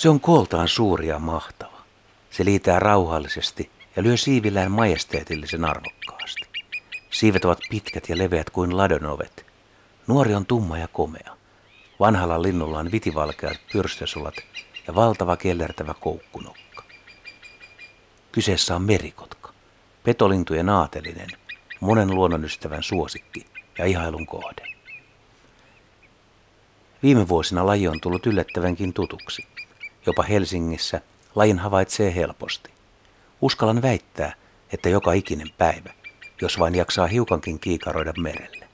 Se on kooltaan suuri ja mahtava. Se liitää rauhallisesti ja lyö siivillään majesteetillisen arvokkaasti. Siivet ovat pitkät ja leveät kuin ladonovet. Nuori on tumma ja komea. Vanhalla linnulla on vitivalkeat pyrstösulat ja valtava kellertävä koukkunokka. Kyseessä on merikotka, petolintujen aatelinen, monen luonnonystävän suosikki ja ihailun kohde. Viime vuosina laji on tullut yllättävänkin tutuksi. Jopa Helsingissä lajin havaitsee helposti. Uskallan väittää, että joka ikinen päivä, jos vain jaksaa hiukankin kiikaroida merelle.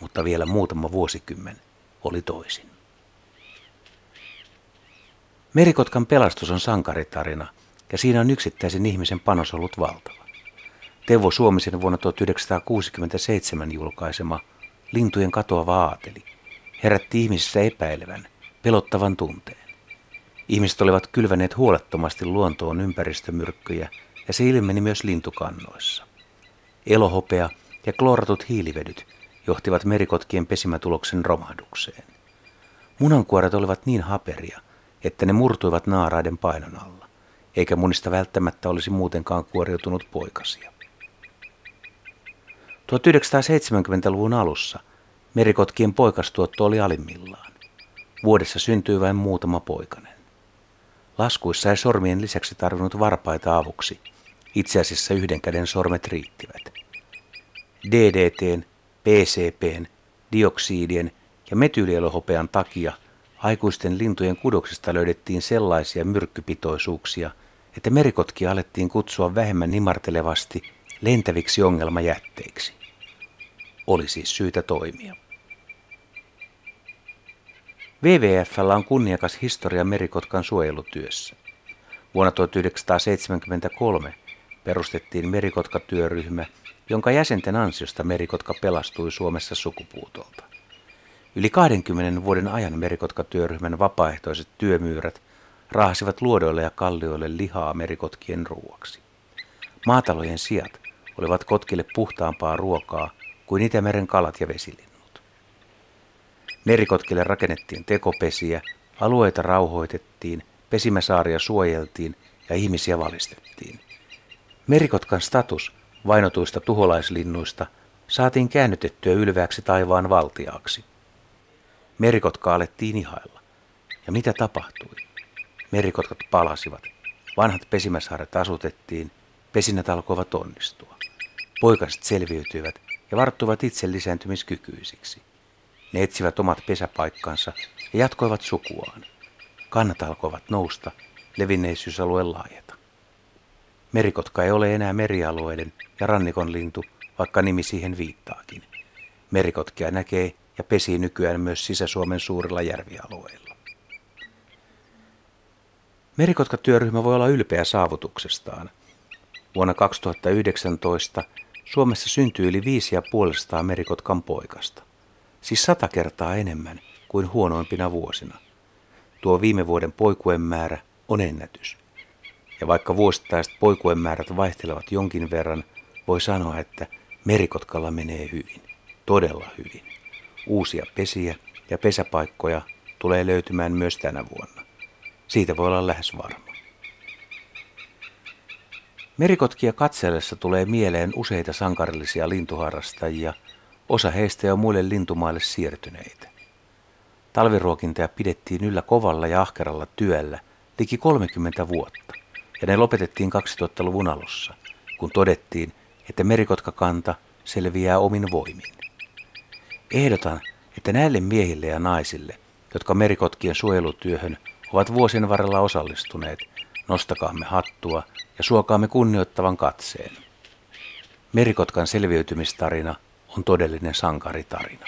Mutta vielä muutama vuosikymmen oli toisin. Merikotkan pelastus on sankaritarina ja siinä on yksittäisen ihmisen panos ollut valtava. Teuvo Suomisen vuonna 1967 julkaisema Lintujen katoava aateli herätti ihmisissä epäilevän, pelottavan tunteen. Ihmiset olivat kylväneet huolettomasti luontoon ympäristömyrkkyjä ja se ilmeni myös lintukannoissa. Elohopea ja klooratut hiilivedyt johtivat merikotkien pesimätuloksen romahdukseen. Munankuoret olivat niin haperia, että ne murtuivat naaraiden painon alla, eikä munista välttämättä olisi muutenkaan kuoriutunut poikasia. 1970-luvun alussa merikotkien poikastuotto oli alimmillaan. Vuodessa syntyi vain muutama poikanen. Laskuissa ei sormien lisäksi tarvinnut varpaita avuksi. Itse asiassa yhden käden sormet riittivät. DDTn, PCPn, dioksiidien ja metylielohopean takia aikuisten lintujen kudoksista löydettiin sellaisia myrkkypitoisuuksia, että merikotkia alettiin kutsua vähemmän nimartelevasti lentäviksi ongelmajätteiksi. Oli siis syytä toimia. WWFllä on kunniakas historia merikotkan suojelutyössä. Vuonna 1973 perustettiin merikotkatyöryhmä, jonka jäsenten ansiosta merikotka pelastui Suomessa sukupuutolta. Yli 20 vuoden ajan merikotkatyöryhmän vapaaehtoiset työmyyrät raahasivat luodoille ja kallioille lihaa merikotkien ruuaksi. Maatalojen sijat olivat kotkille puhtaampaa ruokaa kuin Itämeren kalat ja vesilinnut. Merikotkille rakennettiin tekopesiä, alueita rauhoitettiin, pesimäsaaria suojeltiin ja ihmisiä valistettiin. Merikotkan status vainotuista tuholaislinnuista saatiin käännytettyä ylveäksi taivaan valtiaaksi. Merikotka alettiin ihailla. Ja mitä tapahtui? Merikotkat palasivat. Vanhat pesimäsaaret asutettiin. Pesinnät alkoivat onnistua. Poikaset selviytyivät ja varttuivat itse lisääntymiskykyisiksi. Ne etsivät omat pesäpaikkansa ja jatkoivat sukuaan. Kannat alkoivat nousta, levinneisyysalue laajeta. Merikotka ei ole enää merialueiden ja rannikon lintu, vaikka nimi siihen viittaakin. Merikotkia näkee ja pesii nykyään myös Sisä-Suomen suurilla järvialueilla. Merikotka-työryhmä voi olla ylpeä saavutuksestaan. Vuonna 2019 Suomessa syntyi yli 5,5 merikotkan poikasta, siis sata kertaa enemmän kuin huonoimpina vuosina. Tuo viime vuoden poikuen määrä on ennätys. Ja vaikka vuosittaiset poikuen määrät vaihtelevat jonkin verran, voi sanoa, että merikotkalla menee hyvin, todella hyvin. Uusia pesiä ja pesäpaikkoja tulee löytymään myös tänä vuonna. Siitä voi olla lähes varma. Merikotkia katsellessa tulee mieleen useita sankarillisia lintuharrastajia, osa heistä jo muille lintumaille siirtyneitä. Talviruokintaa pidettiin yllä kovalla ja ahkeralla työllä liki 30 vuotta, ja ne lopetettiin 2000-luvun alussa, kun todettiin, että merikotkakanta selviää omin voimin. Ehdotan, että näille miehille ja naisille, jotka merikotkien suojelutyöhön ovat vuosien varrella osallistuneet, nostakaamme hattua ja suokaamme kunnioittavan katseen. Merikotkan selviytymistarina on todellinen sankaritarina.